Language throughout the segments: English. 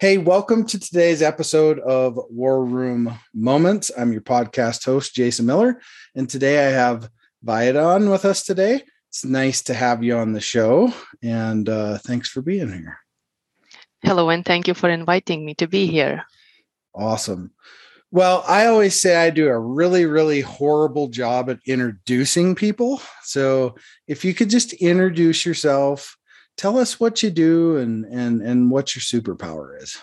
Hey, welcome to today's episode of War Room Moments. I'm your podcast host, Jason Miller, and today I have Viadon with us today. It's nice to have you on the show, and uh, thanks for being here. Hello, and thank you for inviting me to be here. Awesome. Well, I always say I do a really, really horrible job at introducing people. So if you could just introduce yourself, tell us what you do and and and what your superpower is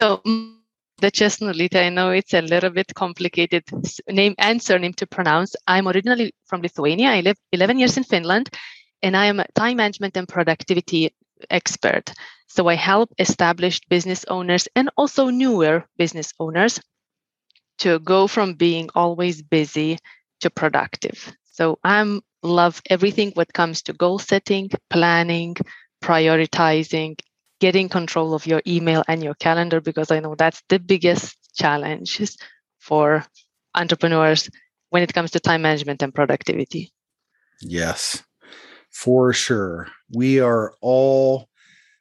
so mm, the Cesnulyte, I know it's a little bit complicated name and surname to pronounce. I'm originally from Lithuania. I live 11 years in Finland, and I am a time management and productivity expert. So I help established business owners and also newer business owners to go from being always busy to productive. So I'm love everything what comes to goal setting, planning, prioritizing, getting control of your email and your calendar because I know that's the biggest challenge for entrepreneurs when it comes to time management and productivity. Yes, for sure. We are all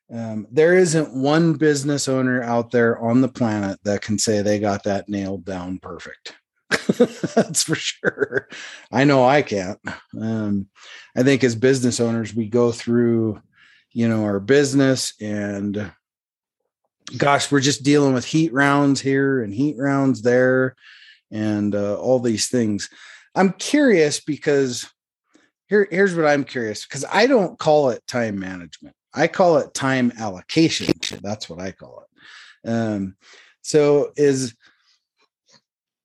um, there isn't one business owner out there on the planet that can say they got that nailed down perfect. That's for sure. I know I can't. Um, I think as business owners, we go through, you know, our business and gosh, we're just dealing with heat rounds here and heat rounds there and uh, all these things. I'm curious because here, here's what I'm curious because I don't call it time management. I call it time allocation. That's what I call it. Um, so is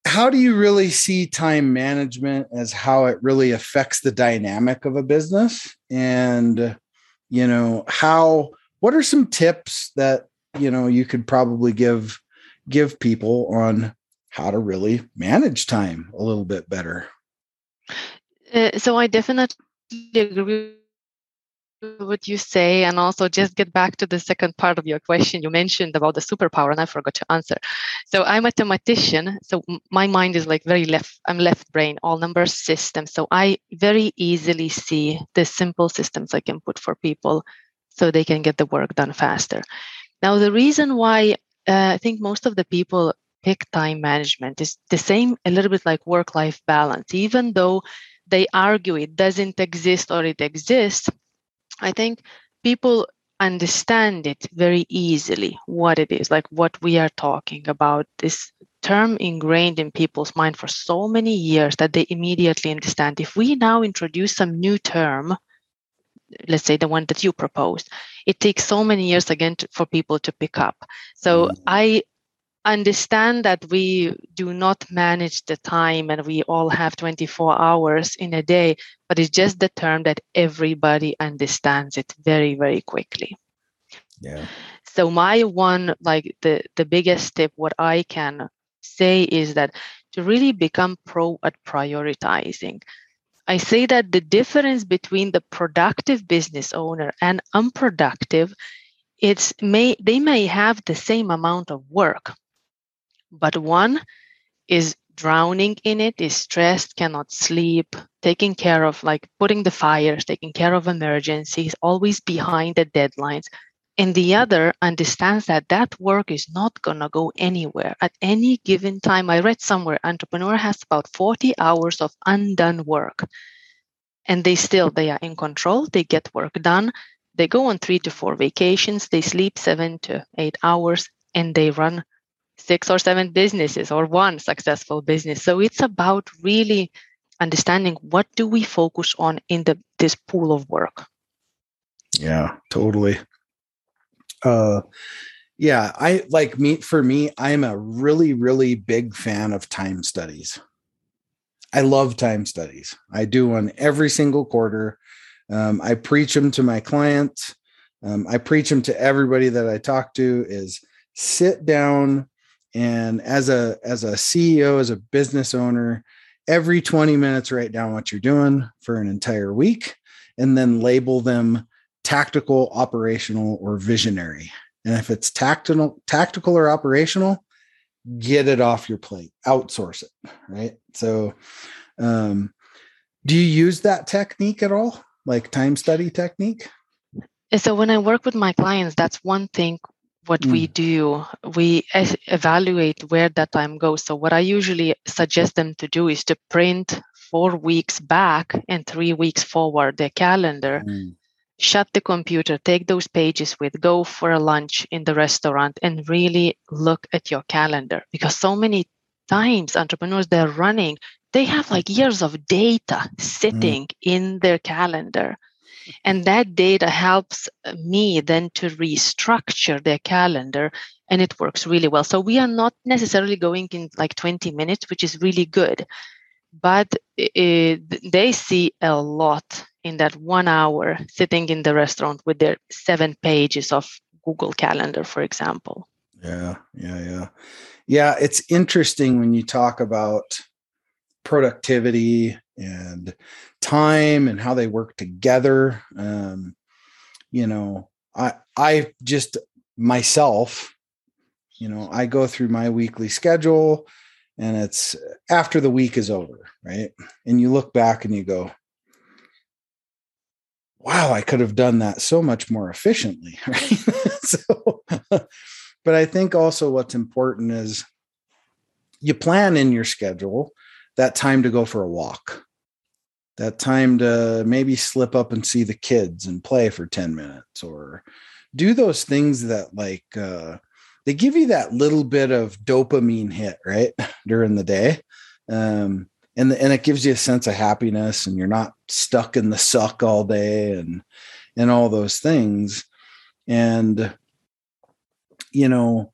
how do you really see time management as how it really affects the dynamic of a business? And you know how what are some tips that you know you could probably give give people on how to really manage time a little bit better? Uh, so i definitely agree what you say and also just get back to the second part of your question. You mentioned about the superpower and i forgot to answer. So i'm a mathematician so my mind is like very left i'm left brain all number systems. So i very easily see the simple systems i can put for people so they can get the work done faster. Now the reason why uh, i think most of the people pick time management is the same a little bit like work life balance. Even though they argue it doesn't exist or it exists I think people understand it very easily what it is, like what we are talking about. This term ingrained in people's mind for so many years that they immediately understand. If we now introduce some new term, let's say the one that you proposed, it takes so many years again to, for people to pick up. So mm. I understand that we do not manage the time and we all have 24 hours in a day, but it's just the term that everybody understands it very, very quickly. Yeah. So my one, like the, the biggest tip, what I can say is that to really become pro at prioritizing. I say that the difference between the productive business owner and unproductive, it's may they may have the same amount of work, but one is drowning in it, is stressed, cannot sleep, taking care of like putting the fires, taking care of emergencies, always behind the deadlines. And the other understands that that work is not going to go anywhere at any given time. I read somewhere entrepreneur has about 40 hours of undone work. And they still they are in control, they get work done. They go on 3 to 4 vacations, they sleep 7 to 8 hours and they run six or seven businesses or one successful business. So it's about really understanding what do we focus on in the this pool of work. Yeah, totally. Uh yeah, I like me for me, I'm a really, really big fan of time studies. I love time studies. I do one every single quarter. Um, I preach them to my clients. um, I preach them to everybody that I talk to is sit down and as a as a CEO, as a business owner, every 20 minutes write down what you're doing for an entire week and then label them tactical, operational, or visionary. And if it's tactical, tactical or operational, get it off your plate, outsource it. Right. So, um, do you use that technique at all? Like time study technique? So when I work with my clients, that's one thing what mm. we do we evaluate where that time goes so what i usually suggest them to do is to print four weeks back and three weeks forward their calendar mm. shut the computer take those pages with go for a lunch in the restaurant and really look at your calendar because so many times entrepreneurs they're running they have like years of data mm. sitting mm. in their calendar and that data helps me then to restructure their calendar and it works really well. So we are not necessarily going in like 20 minutes, which is really good, but eh, eh, it, they see a lot in that one hour sitting in the restaurant with their seven pages of Google Calendar, for example. Yeah, yeah, yeah. Yeah, it's interesting when you talk about productivity and time and how they work together. Um, you know, I I just myself, you know, I go through my weekly schedule and it's after the week is over, right? And you look back and you go, wow, I could have done that so much more efficiently, right? so but I think also what's important is you plan in your schedule that time to go for a walk. That time to maybe slip up and see the kids and play for 10 minutes or do those things that like uh, they give you that little bit of dopamine hit right during the day. Um, and the, and it gives you a sense of happiness and you're not stuck in the suck all day and and all those things. And you know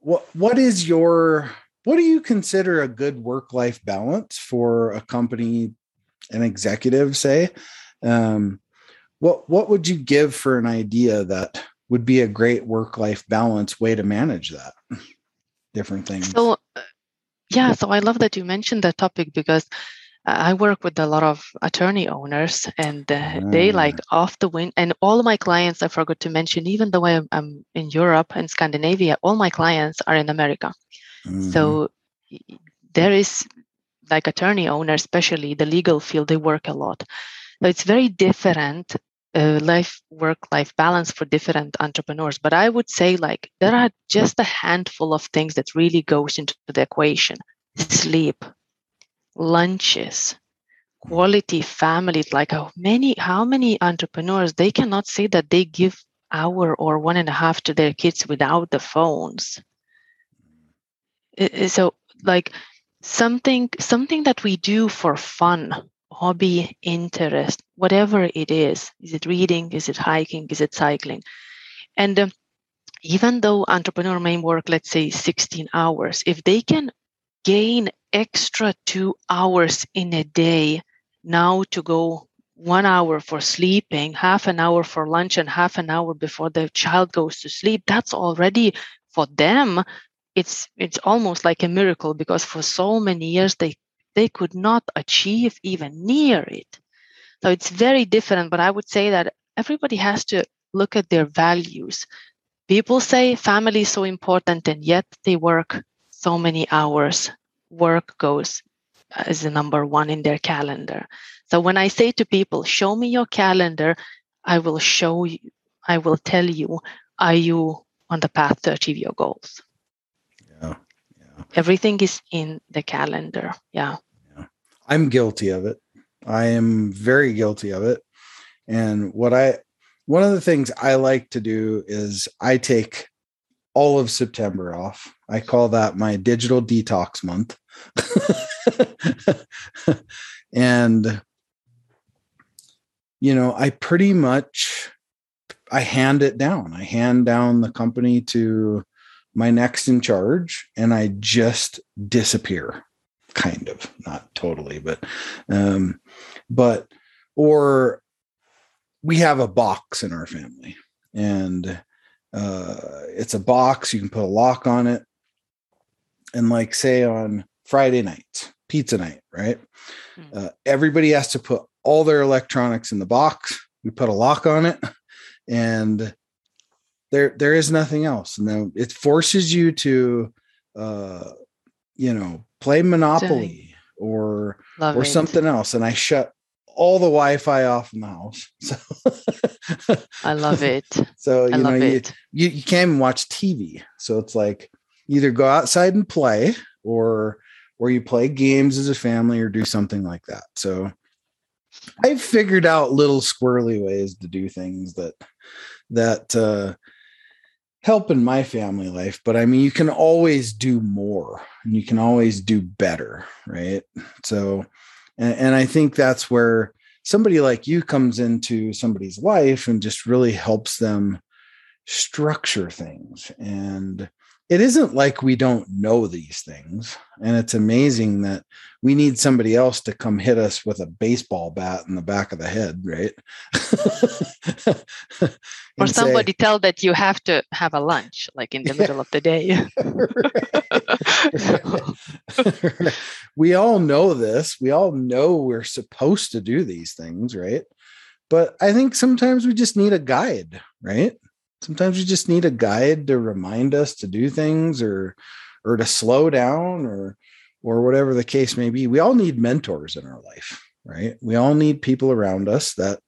what what is your what do you consider a good work life balance for a company an executive say um, what what would you give for an idea that would be a great work life balance way to manage that different things so yeah so i love that you mentioned that topic because I work with a lot of attorney owners, and uh, they ah. like off the wind. And all my clients, I forgot to mention, even though I'm, I'm in Europe and Scandinavia, all my clients are in America. Mm-hmm. So there is like attorney owner, especially the legal field, they work a lot. So it's very different uh, life work life balance for different entrepreneurs. But I would say like there are just a handful of things that really goes into the equation: sleep, lunches, quality family. Like how many how many entrepreneurs they cannot say that they give hour or one and a half to their kids without the phones. So like something something that we do for fun hobby interest whatever it is is it reading is it hiking is it cycling? And um, even though entrepreneur may work let's say 16 hours if they can gain extra two hours in a day now to go one hour for sleeping half an hour for lunch and half an hour before the child goes to sleep that's already for them it's it's almost like a miracle because for so many years they they could not achieve even near it. So it's very different but i would say that everybody has to look at their values. People say family is so important and yet they work so many hours. Work goes uh, as the number one in their calendar. So when i say to people show me your calendar i will show you i will tell you are you on the path to achieve your goals. Everything is in the calendar. Yeah. yeah. I'm guilty of it. I am very guilty of it. And what I, one of the things I like to do is I take all of September off. I call that my digital detox month. and you know, I pretty much I hand it down. I hand down the company to my next in charge and I just disappear kind of not totally but um but or we have a box in our family and uh, it's a box. You can put a lock on it, and like say on Friday night, pizza night, right? Mm. Uh, everybody has to put all their electronics in the box. We put a lock on it, and there there is nothing else. And then it forces you to, uh, you know, play Monopoly or Love or it. something else. And I shut all the Wi-Fi off in the house. So I love it. So you know you, you you can't even watch TV. So it's like either go outside and play or or you play games as a family or do something like that. So I've figured out little squirrely ways to do things that that uh help in my family life, but I mean you can always do more and you can always do better, right? So and, and I think that's where somebody like you comes into somebody's life and just really helps them structure things. And it isn't like we don't know these things. And it's amazing that we need somebody else to come hit us with a baseball bat in the back of the head, right? or somebody say, tell that you have to have a lunch like in the yeah. middle of the day. we all know this. We all know we're supposed to do these things, right? But I think sometimes we just need a guide, right? Sometimes you just need a guide to remind us to do things or or to slow down or or whatever the case may be. We all need mentors in our life right? We all need people around us that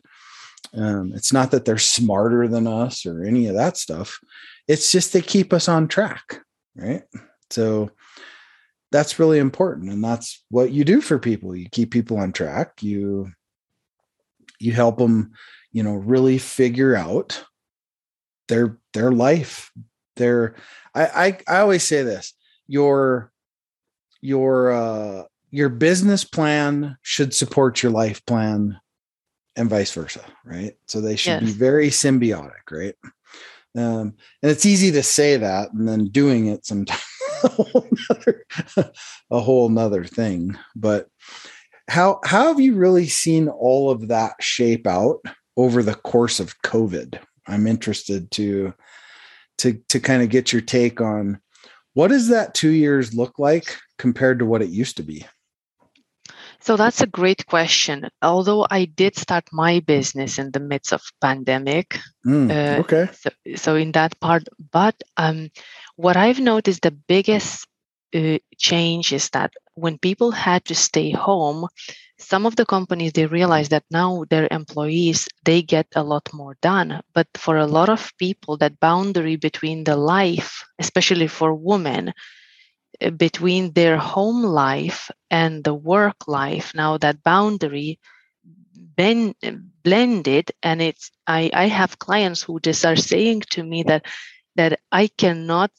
um, it's not that they're smarter than us or any of that stuff. It's just they keep us on track right? So that's really important and that's what you do for people. You keep people on track. You you help them you know really figure out their their life their I, I i always say this your your uh your business plan should support your life plan and vice versa right? So they should yes. be very symbiotic right? Um and it's easy to say that and then doing it sometimes a whole nother, a whole nother thing but how how have you really seen all of that shape out over the course of covid I'm interested to to to kind of get your take on what does that two years look like compared to what it used to be. So that's a great question. Although I did start my business in the midst of pandemic, mm, uh, okay. So, so in that part, but um, what I've noticed the biggest uh, change is that when people had to stay home, some of the companies they realize that now their employees they get a lot more done. But for a lot of people that boundary between the life especially for women eh, between their home life and the work life now that boundary been blended. And it's i i have clients who just are saying to me that that i cannot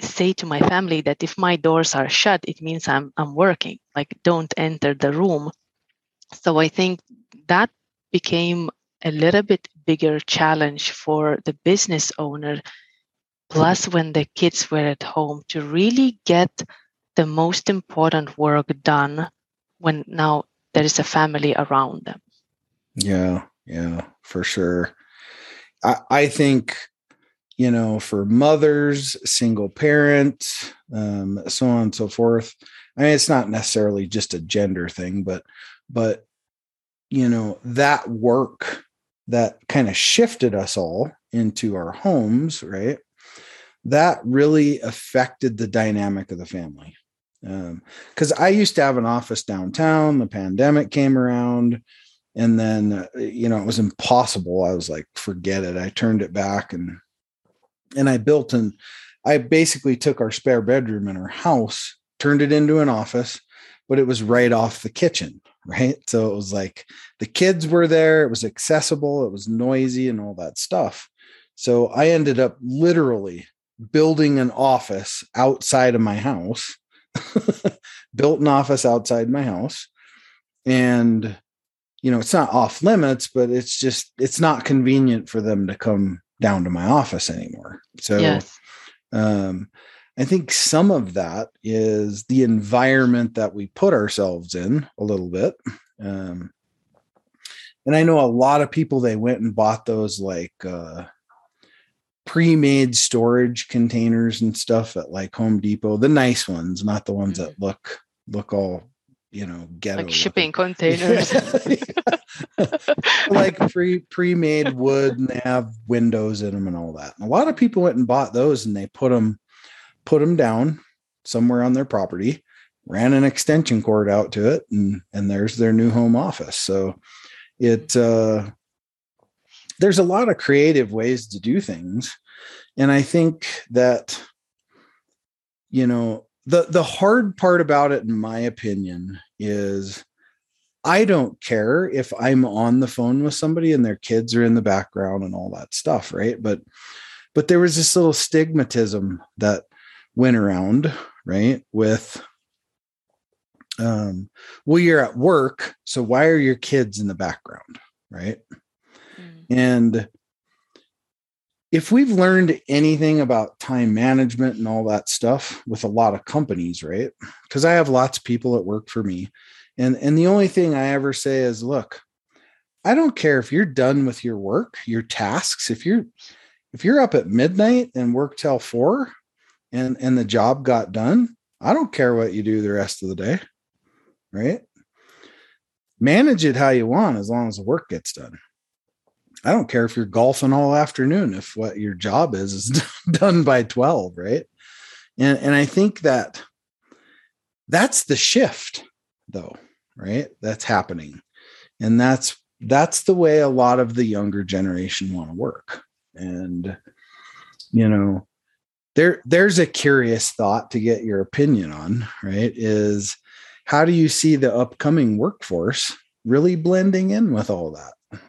say to my family that if my doors are shut it means i'm i'm working. Like don't enter the room so I think that became a little bit bigger challenge for the business owner. Plus, when the kids were at home, to really get the most important work done when now there is a family around them. Yeah, yeah, for sure. I, I think, you know, for mothers, single parents, um, so on and so forth. I mean, it's not necessarily just a gender thing, but but you know that work that kind of shifted us all into our homes right that really affected the dynamic of the family. Because um, i used to have an office downtown the pandemic came around and then uh, you know it was impossible. I was like forget it. I turned it back and and i built and i basically took our spare bedroom in our house turned it into an office but it was right off the kitchen right? So it was like the kids were there, it was accessible, it was noisy, and all that stuff. So I ended up literally building an office outside of my house, built an office outside my house. And, you know, it's not off limits, but it's just, it's not convenient for them to come down to my office anymore. So, yes. um, I think some of that is the environment that we put ourselves in a little bit. Um, and I know a lot of people they went and bought those like uh, pre-made storage containers and stuff at like Home Depot, the nice ones, not the ones mm-hmm. that look look all you know ghetto like shipping looking. containers like pre pre-made wood and they have windows in them and all that and a lot of people went and bought those and they put them put them down somewhere on their property ran an extension cord out to it and and there's their new home office. So it uh there's a lot of creative ways to do things. And i think that you know the the hard part about it in my opinion is i don't care if i'm on the phone with somebody and their kids are in the background and all that stuff right? But but there was this little stigmatism that went around right with um well you're at work so why are your kids in the background right mm. and if we've learned anything about time management and all that stuff with a lot of companies right because i have lots of people that work for me and and the only thing i ever say is look i don't care if you're done with your work your tasks if you're if you're up at midnight and work till 4 and and the job got done i don't care what you do the rest of the day right? Manage it how you want as long as the work gets done. I don't care if you're golfing all afternoon if what your job is is done by 12, right? And and I think that that's the shift though, right? That's happening. And that's that's the way a lot of the younger generation want to work. And you know, there there's a curious thought to get your opinion on, right? Is how do you see the upcoming workforce really blending in with all that?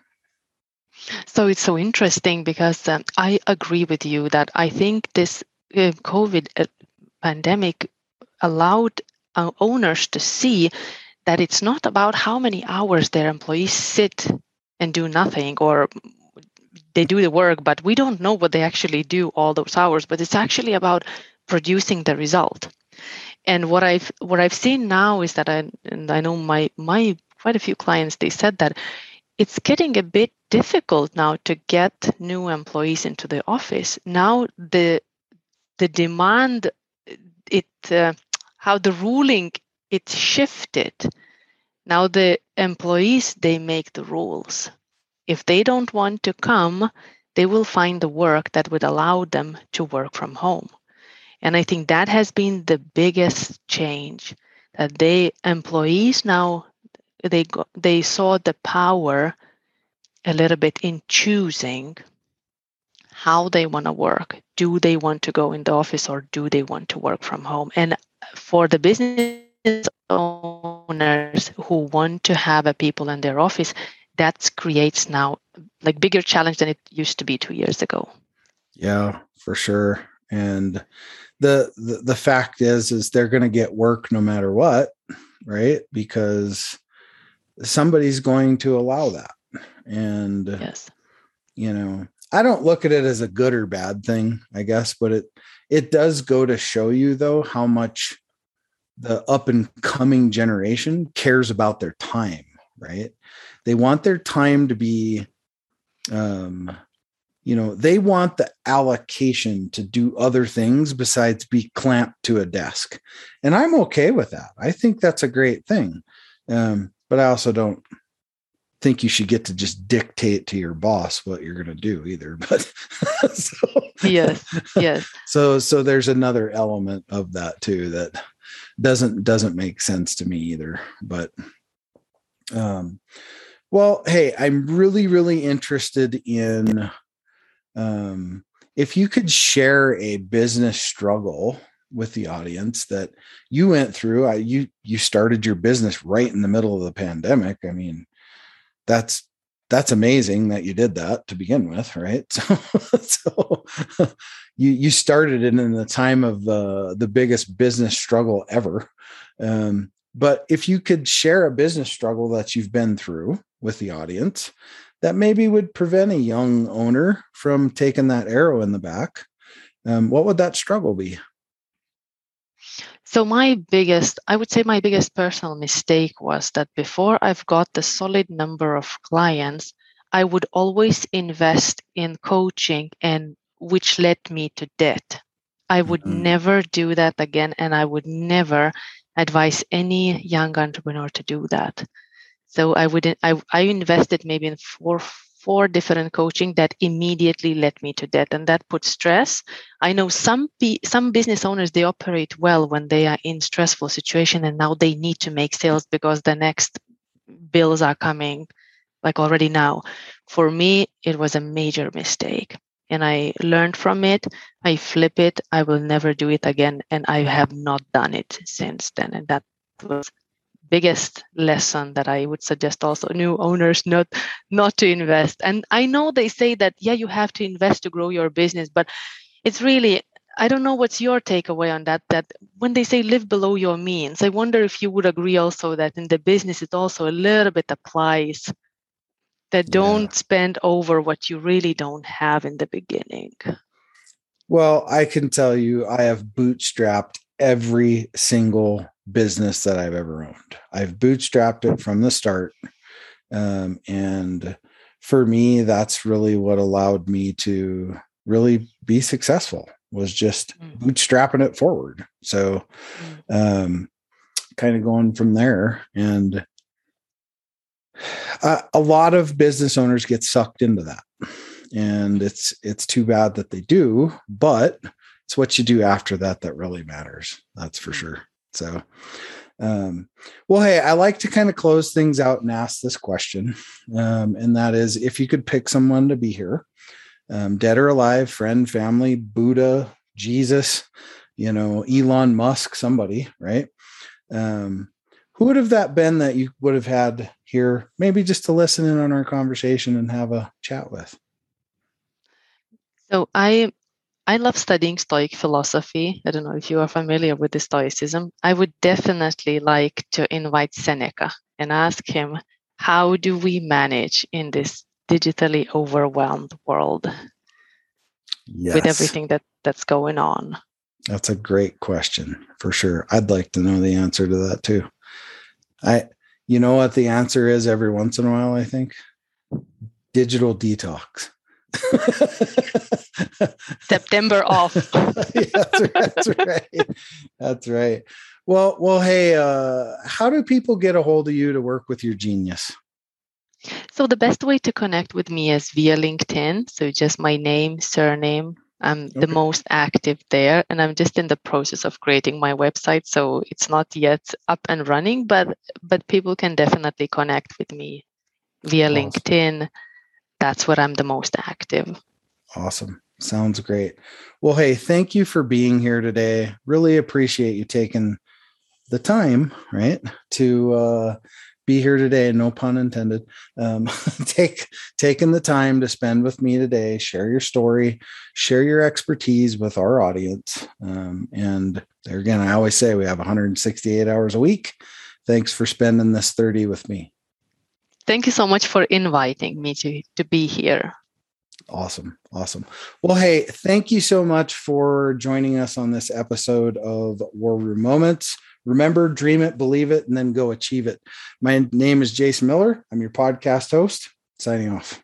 So it's so interesting because um, I agree with you that I think this uh, COVID uh, pandemic allowed uh, owners to see that it's not about how many hours their employees sit and do nothing or they do the work but we don't know what they actually do all those hours but it's actually about producing the result. And what i've what i've seen now is that i and i know my my quite a few clients they said that it's getting a bit difficult now to get new employees into the office. Now the the demand it uh, how the ruling it shifted. Now the employees they make the rules if they don't want to come they will find the work that would allow them to work from home and I think that has been the biggest change that they employees now they got, they saw the power a little bit in choosing how they want to work. Do they want to go in the office or do they want to work from home? And for the business owners who want to have a people in their office, that creates now like bigger challenge than it used to be two years ago. Yeah, for sure. And the, the the fact is is they're going to get work no matter what right because somebody's going to allow that and yes you know i don't look at it as a good or bad thing i guess but it it does go to show you though how much the up and coming generation cares about their time right they want their time to be um you know they want the allocation to do other things besides be clamped to a desk. And i'm okay with that. I think that's a great thing. Um, but i also don't think you should get to just dictate to your boss what you're going to do either. But so, yes yes. So so there's another element of that too that doesn't doesn't make sense to me either. But um well hey i'm really really interested in um, if you could share a business struggle with the audience that you went through I, you you started your business right in the middle of the pandemic i mean that's that's amazing that you did that to begin with right? So, so you you started it in the time of uh, the biggest business struggle ever. Um, but if you could share a business struggle that you've been through with the audience that maybe would prevent a young owner from taking that arrow in the back, um, what would that struggle be? So, my biggest, I would say, my biggest personal mistake was that before I've got the solid number of clients, I would always invest in coaching and which led me to debt. I would mm-hmm. never do that again, and I would never advise any young entrepreneur to do that. So I would I, I invested maybe in four four different coaching that immediately led me to debt and that put stress. I know some some business owners they operate well when they are in stressful situation and now they need to make sales because the next bills are coming like already now. For me it was a major mistake and i learned from it. I flip it. I will never do it again and i have not done it since then and that was biggest lesson that I would suggest also new owners not not to invest. And I know they say that yeah, you have to invest to grow your business, but it's really I don't know what's your takeaway on that. That when they say live below your means, I wonder if you would agree also that in the business it also a little bit applies. That don't yeah. spend over what you really don't have in the beginning. Well, I can tell you, I have bootstrapped every single business that I've ever owned. I've bootstrapped it from the start. Um, and for me, that's really what allowed me to really be successful was just mm. bootstrapping it forward. So, mm. um, kind of going from there. And uh, a lot of business owners get sucked into that. And it's it's too bad that they do, but it's what you do after that that really matters. That's for mm. sure. So, um, well, hey, I like to kind of close things out and ask this question. Um, and that is if you could pick someone to be here, um, dead or alive, friend, family, Buddha, Jesus, you know, Elon Musk, somebody, right? Um, who would have that been that you would have had here, maybe just to listen in on our conversation and have a chat with? So I I love studying Stoic philosophy. I don't know if you are familiar with the Stoicism. I would definitely like to invite Seneca and ask him, how do we manage in this digitally overwhelmed world yes. with everything that, that's going on? That's a great question for sure. I'd like to know the answer to that too. I, you know what the answer is every once in a while, I think? Digital detox. September off. that's, right, that's right. That's right. Well, well, hey, uh, how do people get a hold of you to work with your genius? So the best way to connect with me is via LinkedIn. So just my name, surname. I'm okay. the most active there, and I'm just in the process of creating my website. So it's not yet up and running, but but people can definitely connect with me via awesome. LinkedIn that's what I'm the most active. Awesome. Sounds great. Well, hey, thank you for being here today. Really appreciate you taking the time, right, to uh, be here today. No pun intended. Um, take taking the time to spend with me today. Share your story, share your expertise with our audience. Um, and again, I always say we have 168 hours a week. Thanks for spending this 30 with me. Thank you so much for inviting me to, to be here. Awesome. Awesome. Well, hey, thank you so much for joining us on this episode of War Room Moments. Remember, dream it, believe it, and then go achieve it. My name is Jason Miller. I'm your podcast host, signing off.